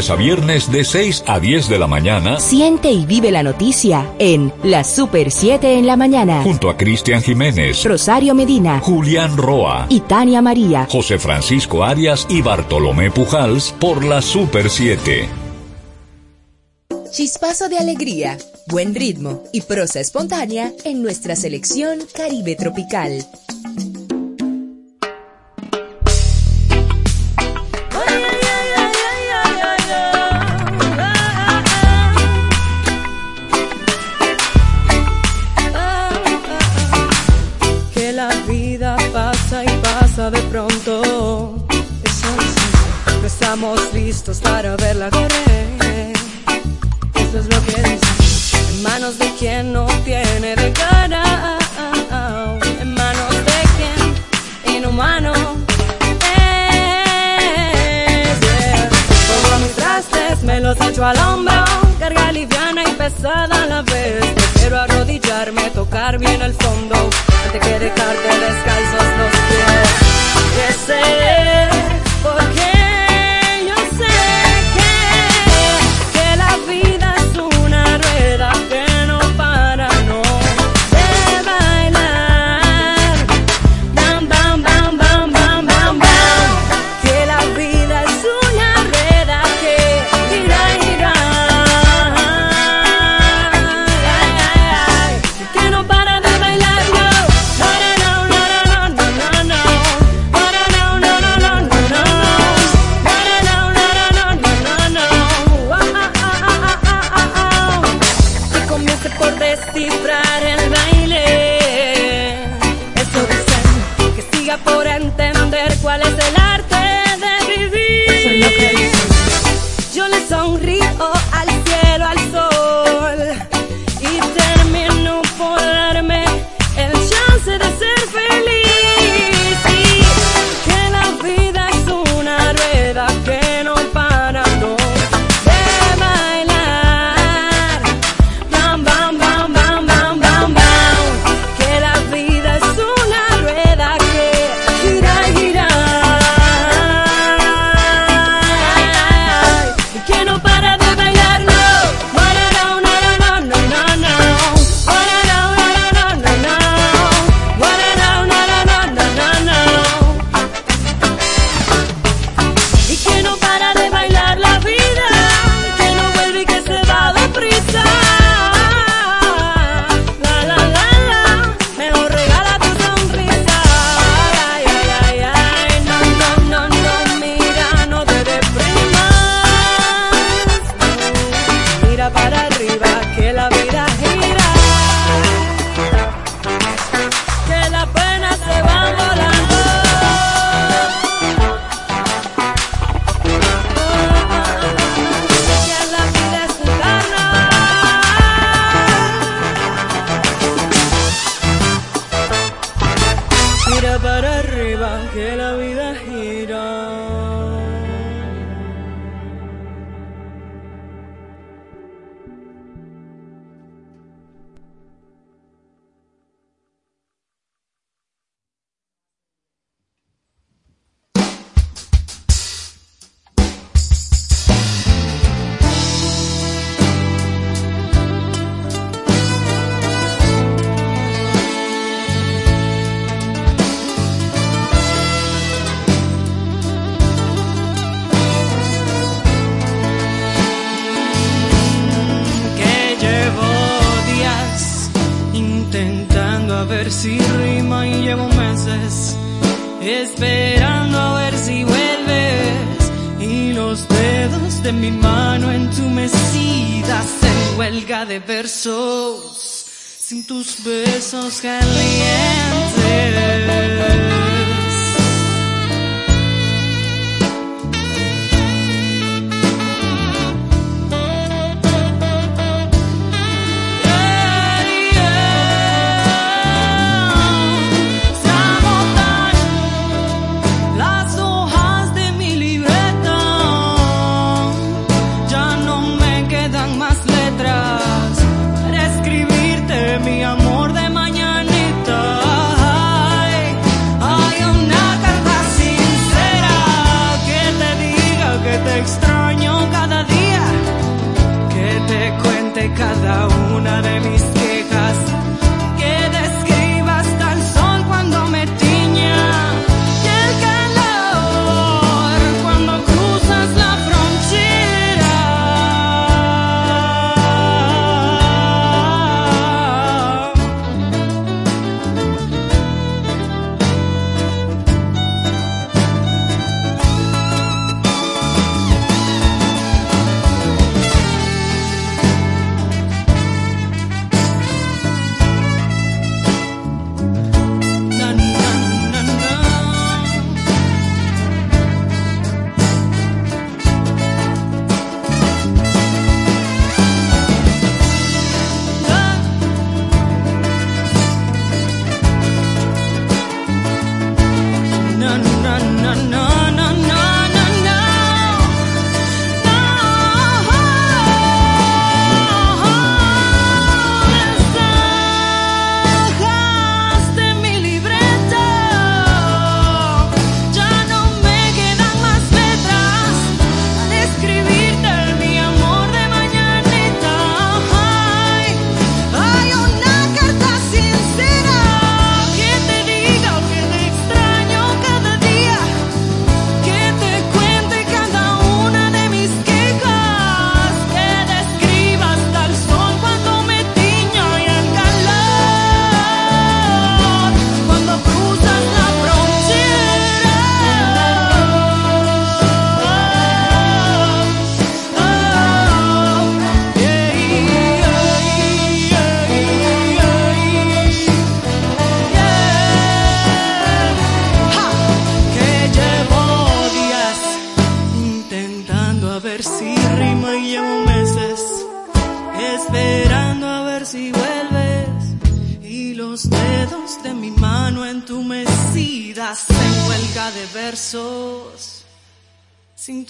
lunes a viernes de 6 a 10 de la mañana. Siente y vive la noticia en La Super 7 en la mañana. Junto a Cristian Jiménez, Rosario Medina, Julián Roa, y Tania María, José Francisco Arias y Bartolomé Pujals por La Super 7. Chispazo de alegría, buen ritmo y prosa espontánea en nuestra selección Caribe Tropical. pronto. Eso es, no estamos listos para verla correr. Eso es lo que dice. En manos de quien no tiene de cara. En manos de quien inhumano. Es, yeah. Pongo mis trastes, me los echo al hombro. Carga liviana y pesada a la vez. Prefiero arrodillarme, tocar bien el fondo. Antes que dejarte descalzos los pies. enloquecer. Tus besos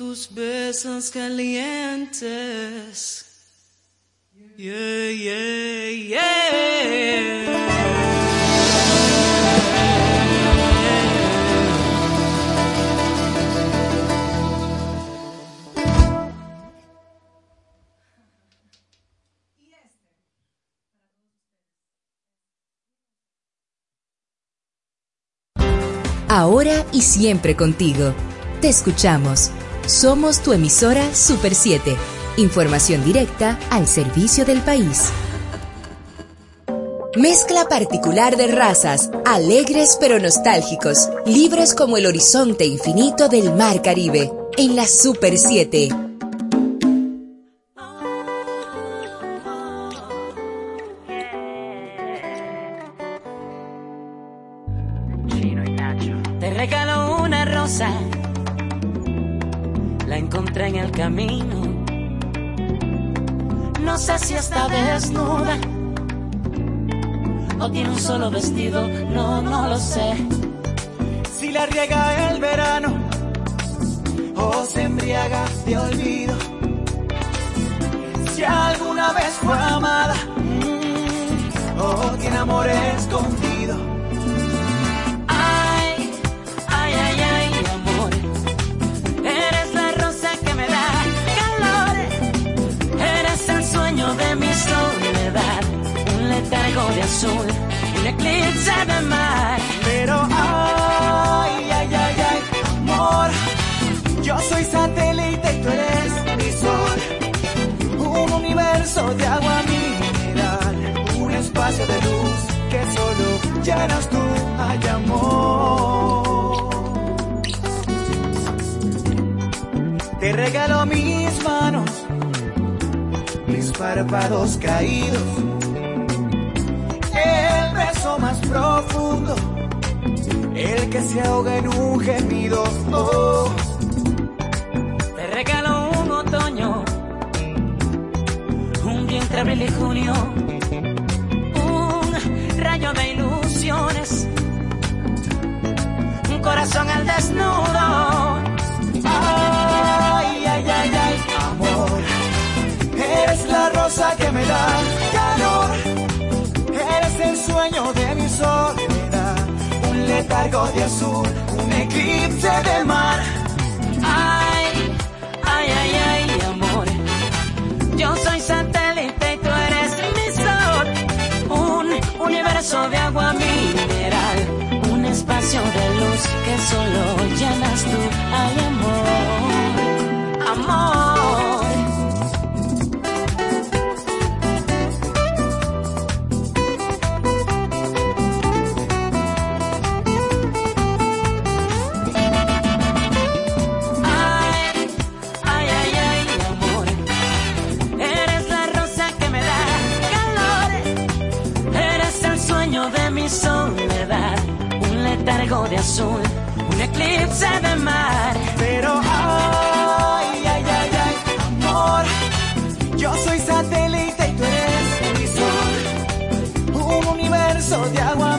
tus besos calientes. Yeah, yeah, yeah. Ahora y siempre contigo. Te escuchamos. Somos tu emisora Super 7. Información directa al servicio del país. Mezcla particular de razas, alegres pero nostálgicos, libres como el horizonte infinito del mar Caribe, en la Super 7. Solo vestido, no, no lo sé. Si la riega el verano o se embriaga de olvido. Si alguna vez fue amada mm, o tiene amor escondido. Ay, ay, ay, ay, amor. Eres la rosa que me da calor. Eres el sueño de mi soledad. Un letargo de azul, eclipse de. Pero ay, ay, ay, ay, amor. Yo soy satélite y tú eres mi sol. Un universo de agua mineral. Un espacio de luz que solo llenas tú. Ay, amor. Te regalo mis manos, mis párpados caídos. Profundo, el que se ahoga en un gemido. Oh. Te regalo un otoño, un vientre abril y junio, un rayo de ilusiones, un corazón al desnudo. Letargo de azul, un eclipse de mar. Ay, ay, ay, ay, amor. Yo soy satélite y tú eres mi sol. Un universo de agua mineral. Un espacio de luz que solo llenas tú. Ay, amor. Amor. Letargo de azul, un eclipse de mar. Pero ay, ay, ay, ay, amor. Yo soy satélite y tú eres mi sol. Un universo de agua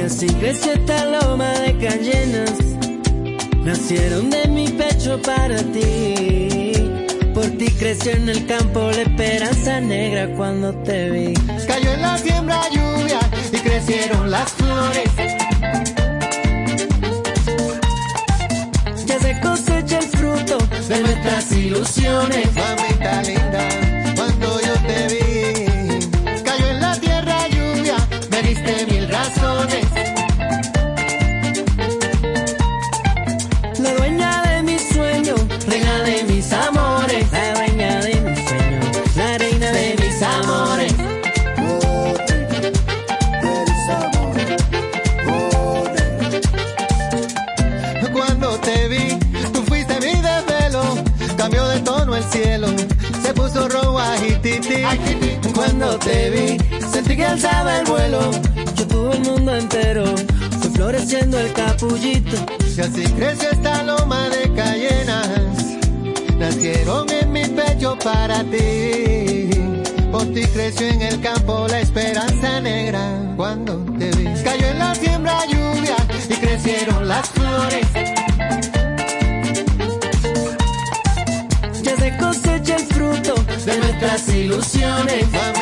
Y así creció esta loma de cayenas, nacieron de mi pecho para ti. Por ti creció en el campo la esperanza negra cuando te vi. Cayó en la siembra lluvia y crecieron las flores. Ya se cosecha el fruto de nuestras ilusiones. Mamita linda, Cuando te vi, sentí que alzaba el vuelo. Yo tuve el mundo entero, fue floreciendo el capullito. Y así creció esta loma de cayenas, nacieron en mi pecho para ti. Por ti creció en el campo la esperanza negra. Cuando te vi, cayó en la siembra ilusiones.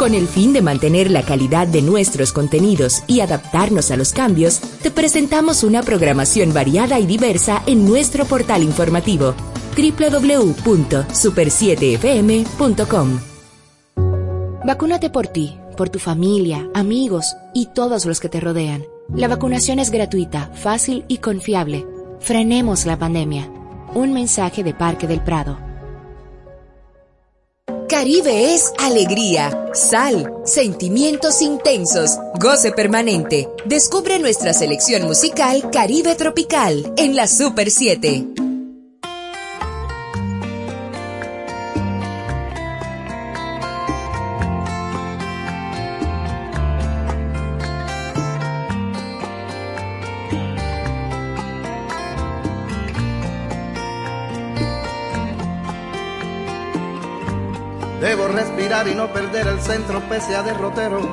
Con el fin de mantener la calidad de nuestros contenidos y adaptarnos a los cambios, te presentamos una programación variada y diversa en nuestro portal informativo www.super7fm.com. Vacúnate por ti, por tu familia, amigos y todos los que te rodean. La vacunación es gratuita, fácil y confiable. Frenemos la pandemia. Un mensaje de Parque del Prado. Caribe es alegría, sal, sentimientos intensos, goce permanente. Descubre nuestra selección musical Caribe Tropical en la Super 7. Y no perder el centro pese a derroteros.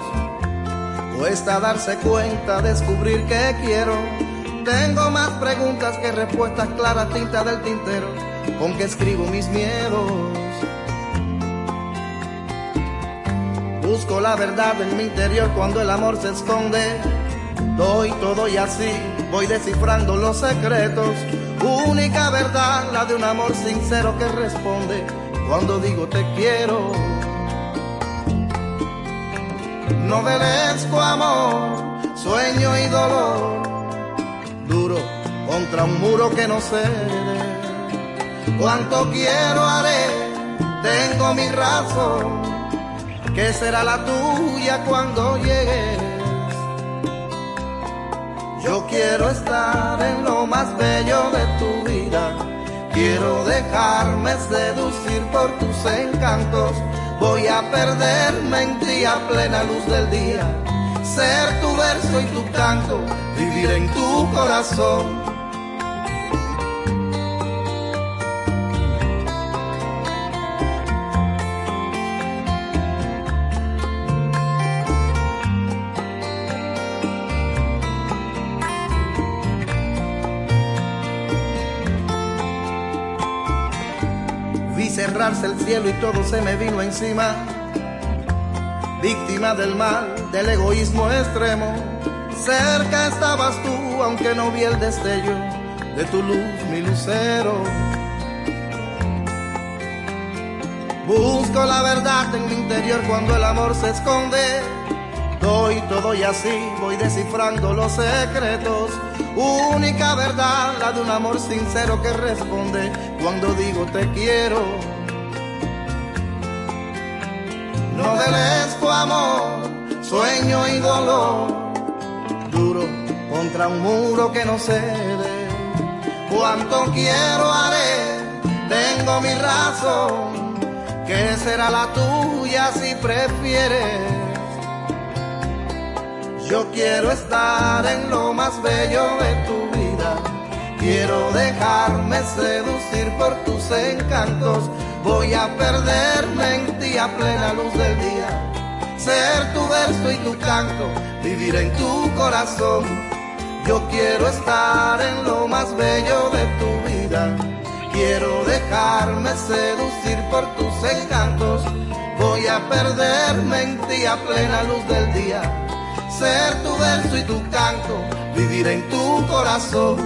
Cuesta darse cuenta, descubrir que quiero. Tengo más preguntas que respuestas claras, tinta del tintero, con que escribo mis miedos. Busco la verdad en mi interior cuando el amor se esconde. Doy todo y así voy descifrando los secretos. Única verdad, la de un amor sincero que responde cuando digo te quiero. Novelesco amor, sueño y dolor, duro contra un muro que no cede. Cuánto quiero haré, tengo mi razón, que será la tuya cuando llegues. Yo quiero estar en lo más bello de tu vida. Quiero dejarme seducir por tus encantos. Voy a perderme en ti a plena luz del día. Ser tu verso y tu canto, vivir en tu corazón. El cielo y todo se me vino encima. Víctima del mal, del egoísmo extremo. Cerca estabas tú, aunque no vi el destello de tu luz, mi lucero. Busco la verdad en mi interior cuando el amor se esconde. Doy todo y así voy descifrando los secretos. Única verdad, la de un amor sincero que responde cuando digo te quiero. No deles tu amor, sueño y dolor, duro contra un muro que no cede. Cuánto quiero haré, tengo mi razón, que será la tuya si prefieres. Yo quiero estar en lo más bello de tu vida. Quiero dejarme seducir por tus encantos. Voy a perderme en ti a plena luz del día. Ser tu verso y tu canto, vivir en tu corazón. Yo quiero estar en lo más bello de tu vida. Quiero dejarme seducir por tus encantos. Voy a perderme en ti a plena luz del día ser tu verso y tu canto, vivir en tu corazón.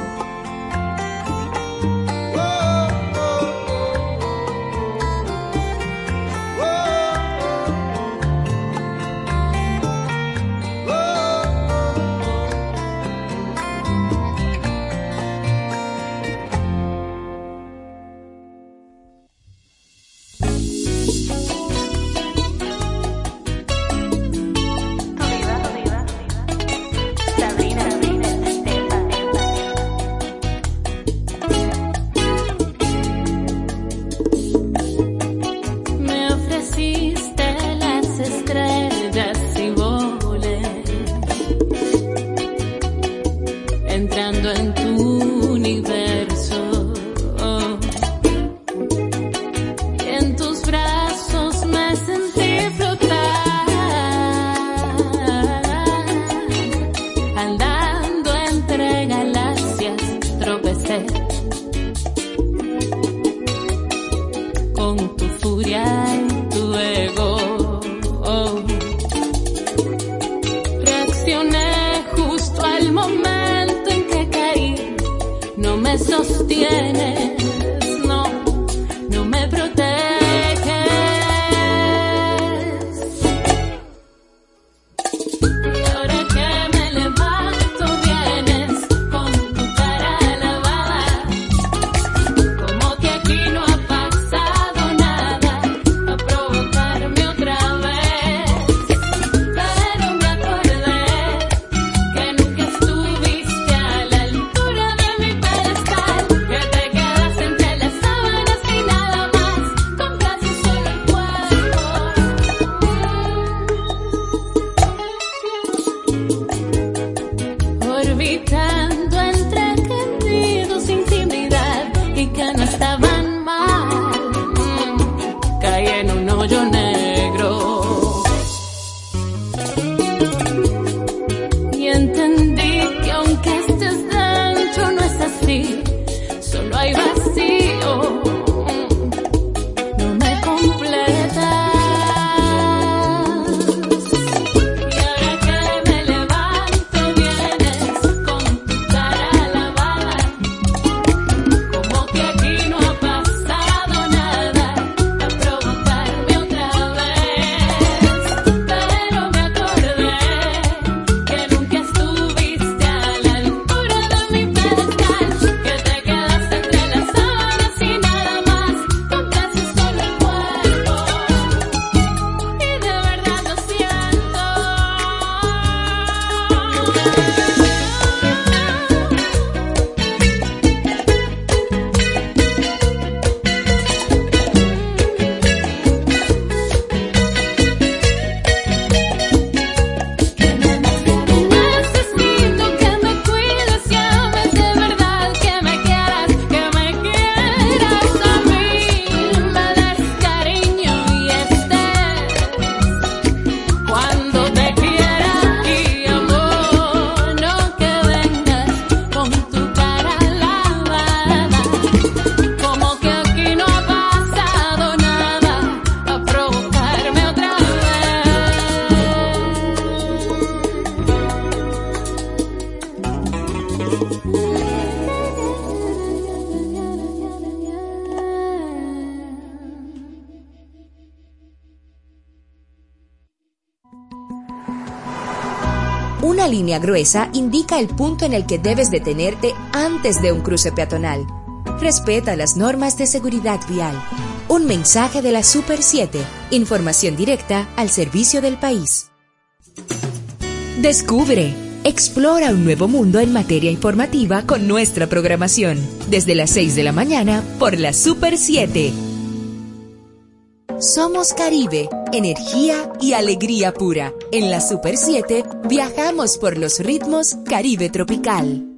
Gruesa indica el punto en el que debes detenerte antes de un cruce peatonal. Respeta las normas de seguridad vial. Un mensaje de la Super 7. Información directa al servicio del país. Descubre. Explora un nuevo mundo en materia informativa con nuestra programación. Desde las 6 de la mañana por la Super 7. Somos Caribe, energía y alegría pura. En la Super 7 viajamos por los ritmos Caribe tropical.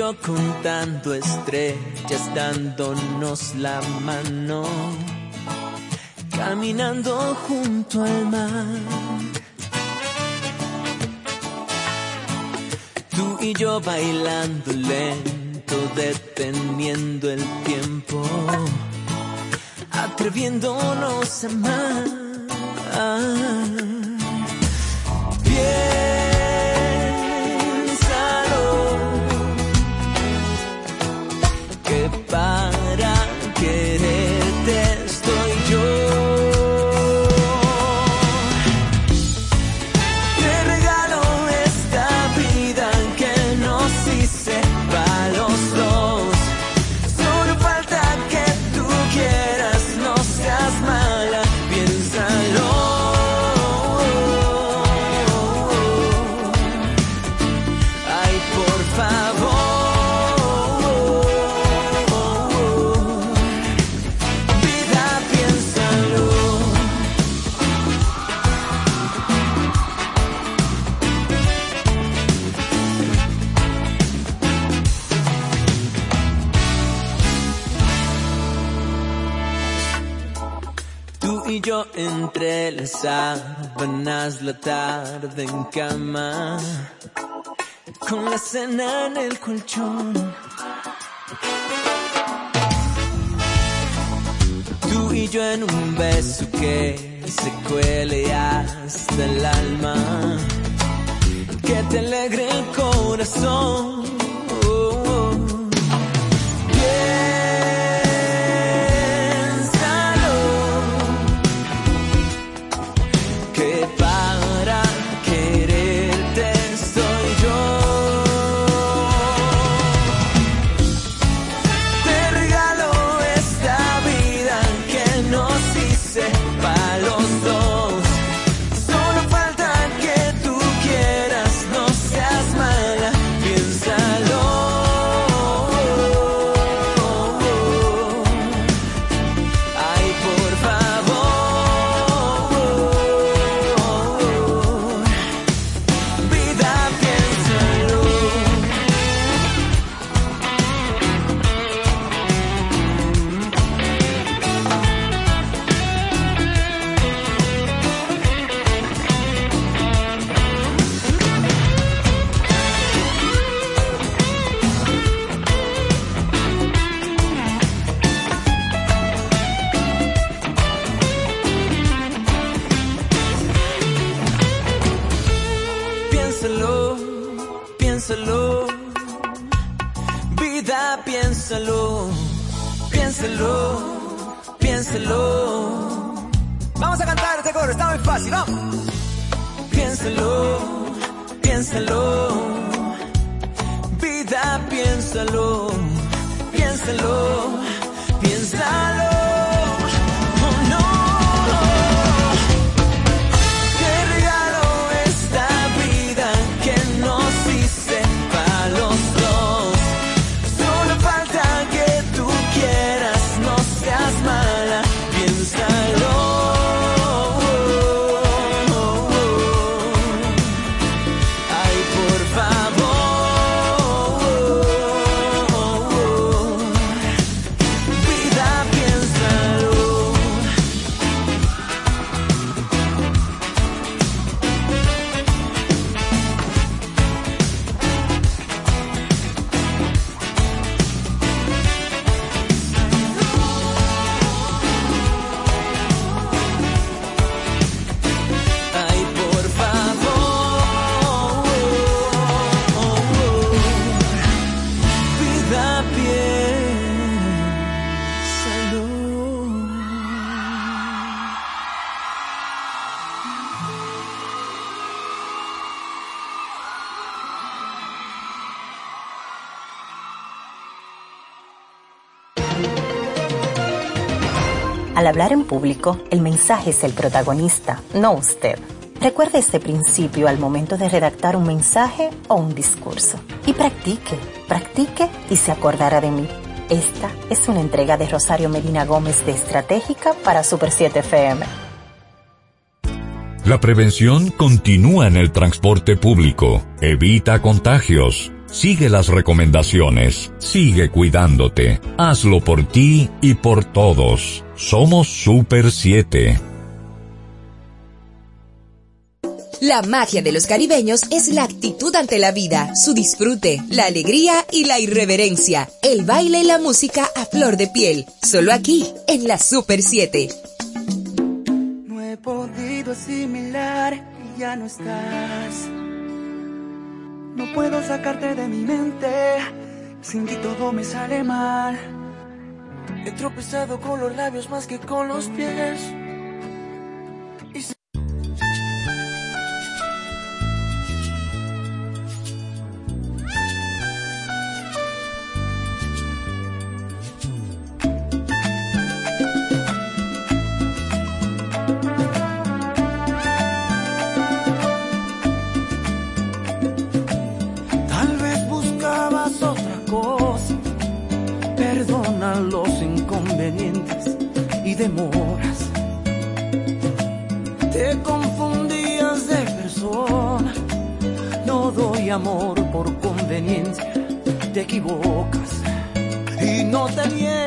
Yo contando estrellas, dándonos la mano, caminando junto al mar. Tú y yo bailando lento, deteniendo el tiempo, atreviéndonos a amar. Sábanas la tarde en cama, con la cena en el colchón. Tú y yo en un beso que se cuele hasta el alma, que te alegre el corazón. Piénsalo, vida, piénsalo, piénsalo, piénsalo. Vamos a cantar este coro, está muy fácil, vamos. Piénsalo, piénsalo, vida, piénsalo, piénsalo, público, el mensaje es el protagonista, no usted. Recuerde este principio al momento de redactar un mensaje o un discurso. Y practique, practique y se acordará de mí. Esta es una entrega de Rosario Medina Gómez de Estratégica para Super 7 FM. La prevención continúa en el transporte público. Evita contagios. Sigue las recomendaciones, sigue cuidándote, hazlo por ti y por todos. Somos Super 7. La magia de los caribeños es la actitud ante la vida, su disfrute, la alegría y la irreverencia, el baile y la música a flor de piel, solo aquí, en la Super 7. No he podido asimilar que ya no estás no puedo sacarte de mi mente, sin ti todo me sale mal. He tropezado con los labios más que con los pies. amor por conveniencia. Te equivocas y no te niegas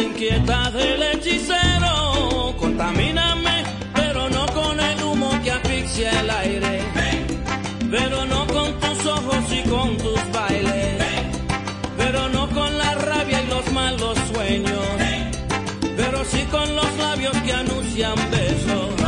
Sonrisa inquieta del hechicero, contamíname, pero no con el humo que asfixia el aire. Pero no con tus ojos y con tus bailes. Pero no con la rabia y los malos sueños. Pero sí con los labios que anuncian besos.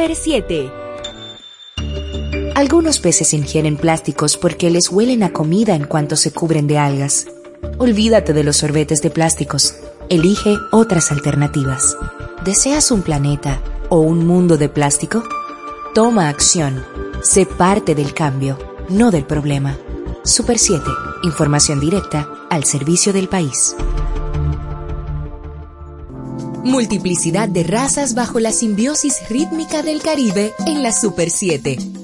Super 7. Algunos peces ingieren plásticos porque les huelen a comida en cuanto se cubren de algas. Olvídate de los sorbetes de plásticos. Elige otras alternativas. ¿Deseas un planeta o un mundo de plástico? Toma acción. Sé parte del cambio, no del problema. Super 7. Información directa al servicio del país. Multiplicidad de razas bajo la simbiosis rítmica del Caribe en la Super 7.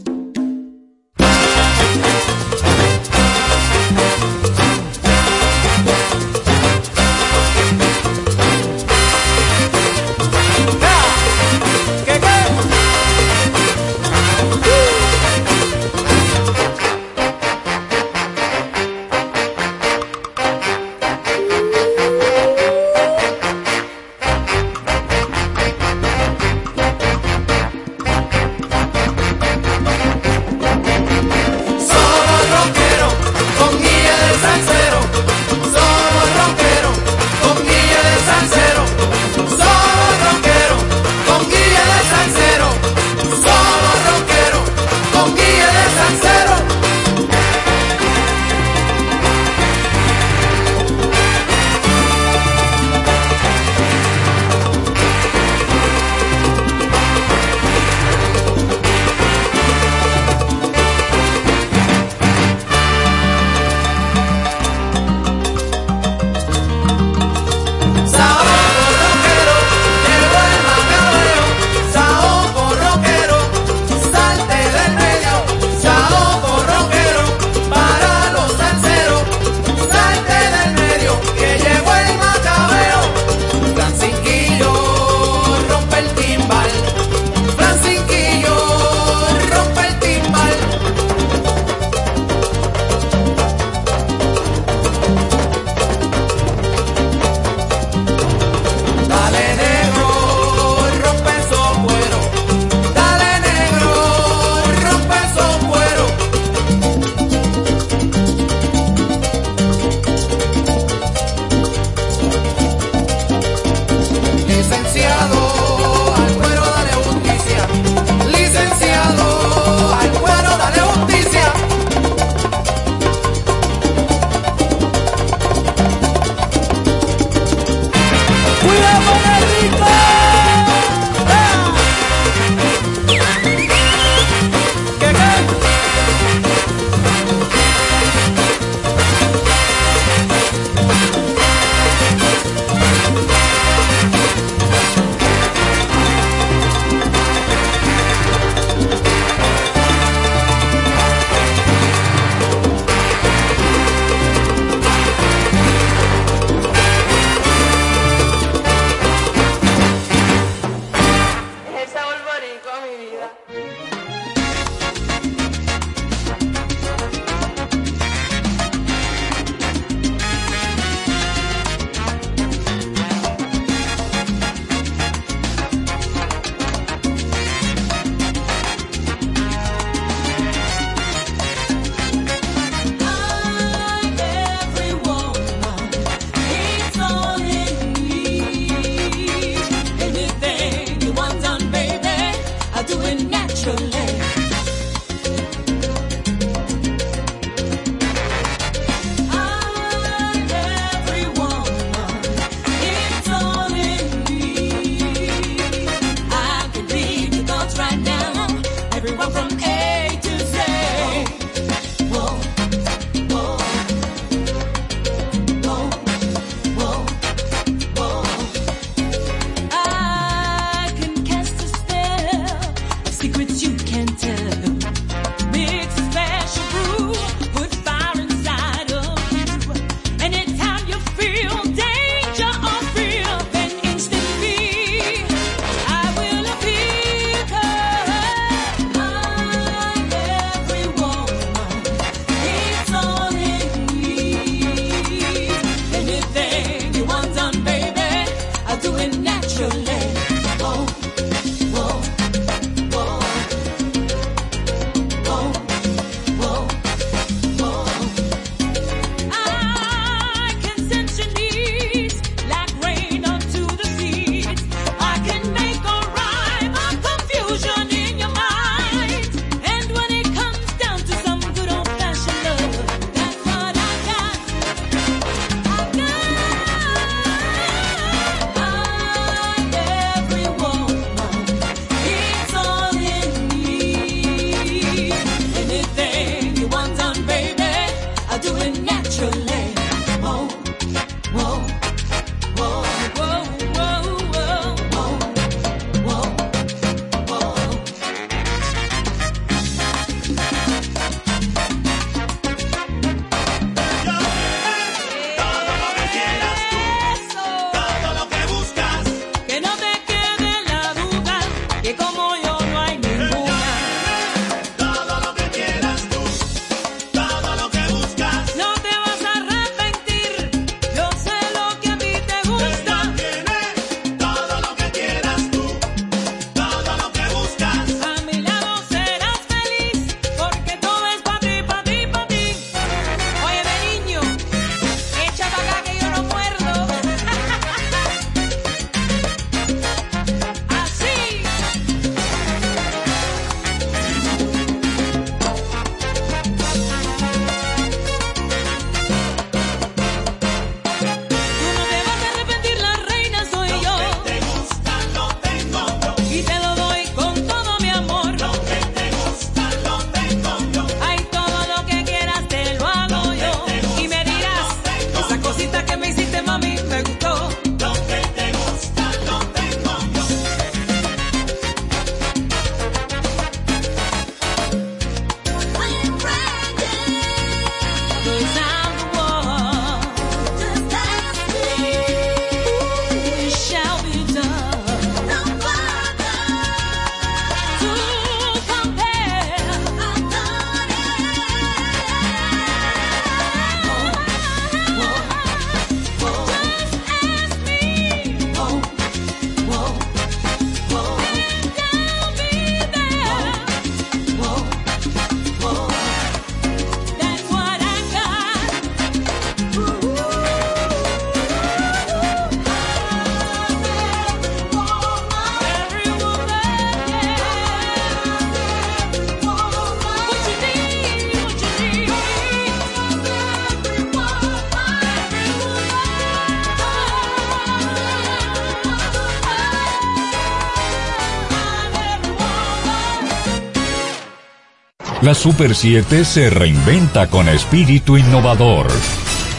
La Super 7 se reinventa con espíritu innovador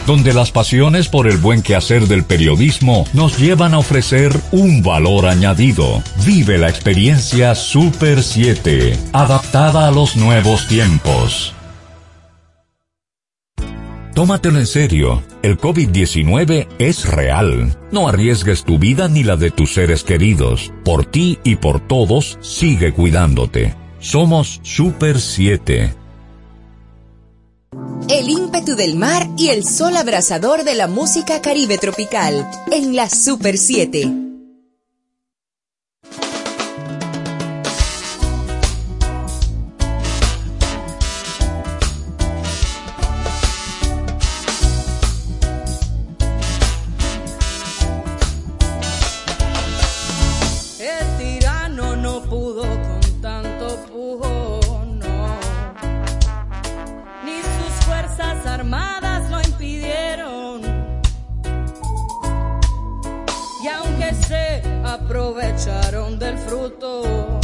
donde las pasiones por el buen quehacer del periodismo nos llevan a ofrecer un valor añadido. Vive la experiencia Super 7, adaptada a los nuevos tiempos. Tómatelo en serio, el COVID-19 es real. No arriesgues tu vida ni la de tus seres queridos. Por ti y por todos, sigue cuidándote. Somos Super 7. El ímpetu del mar y el sol abrasador de la música caribe tropical en la Super 7. aprovecharon del fruto.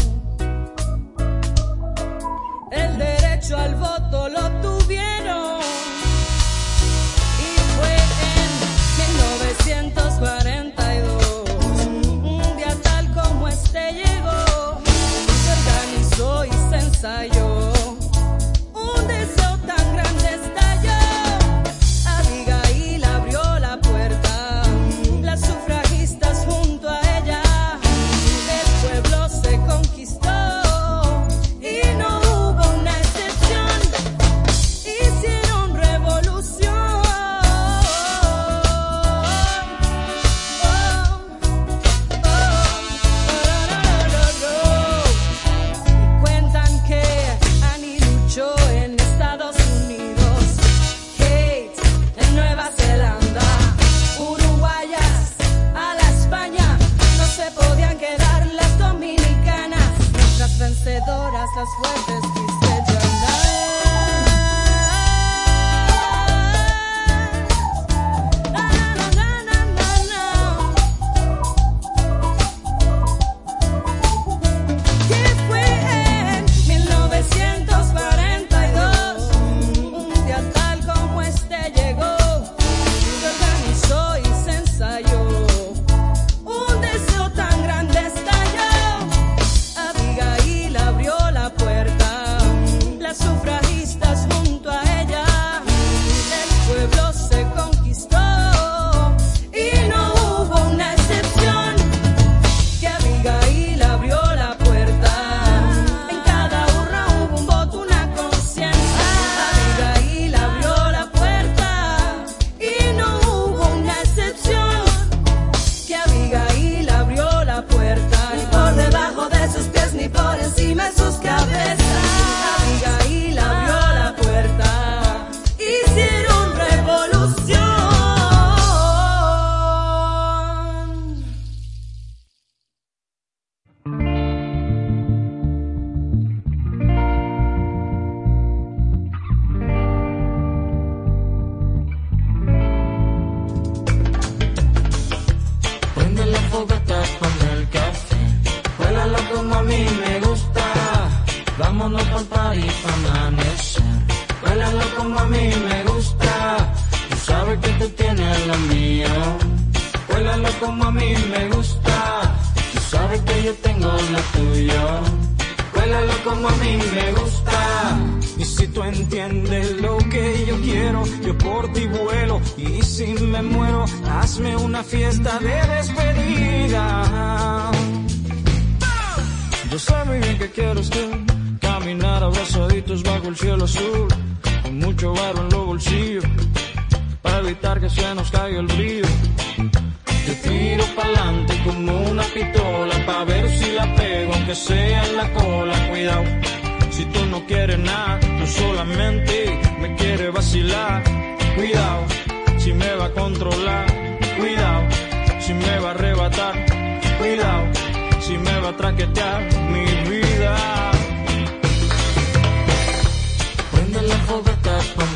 people the that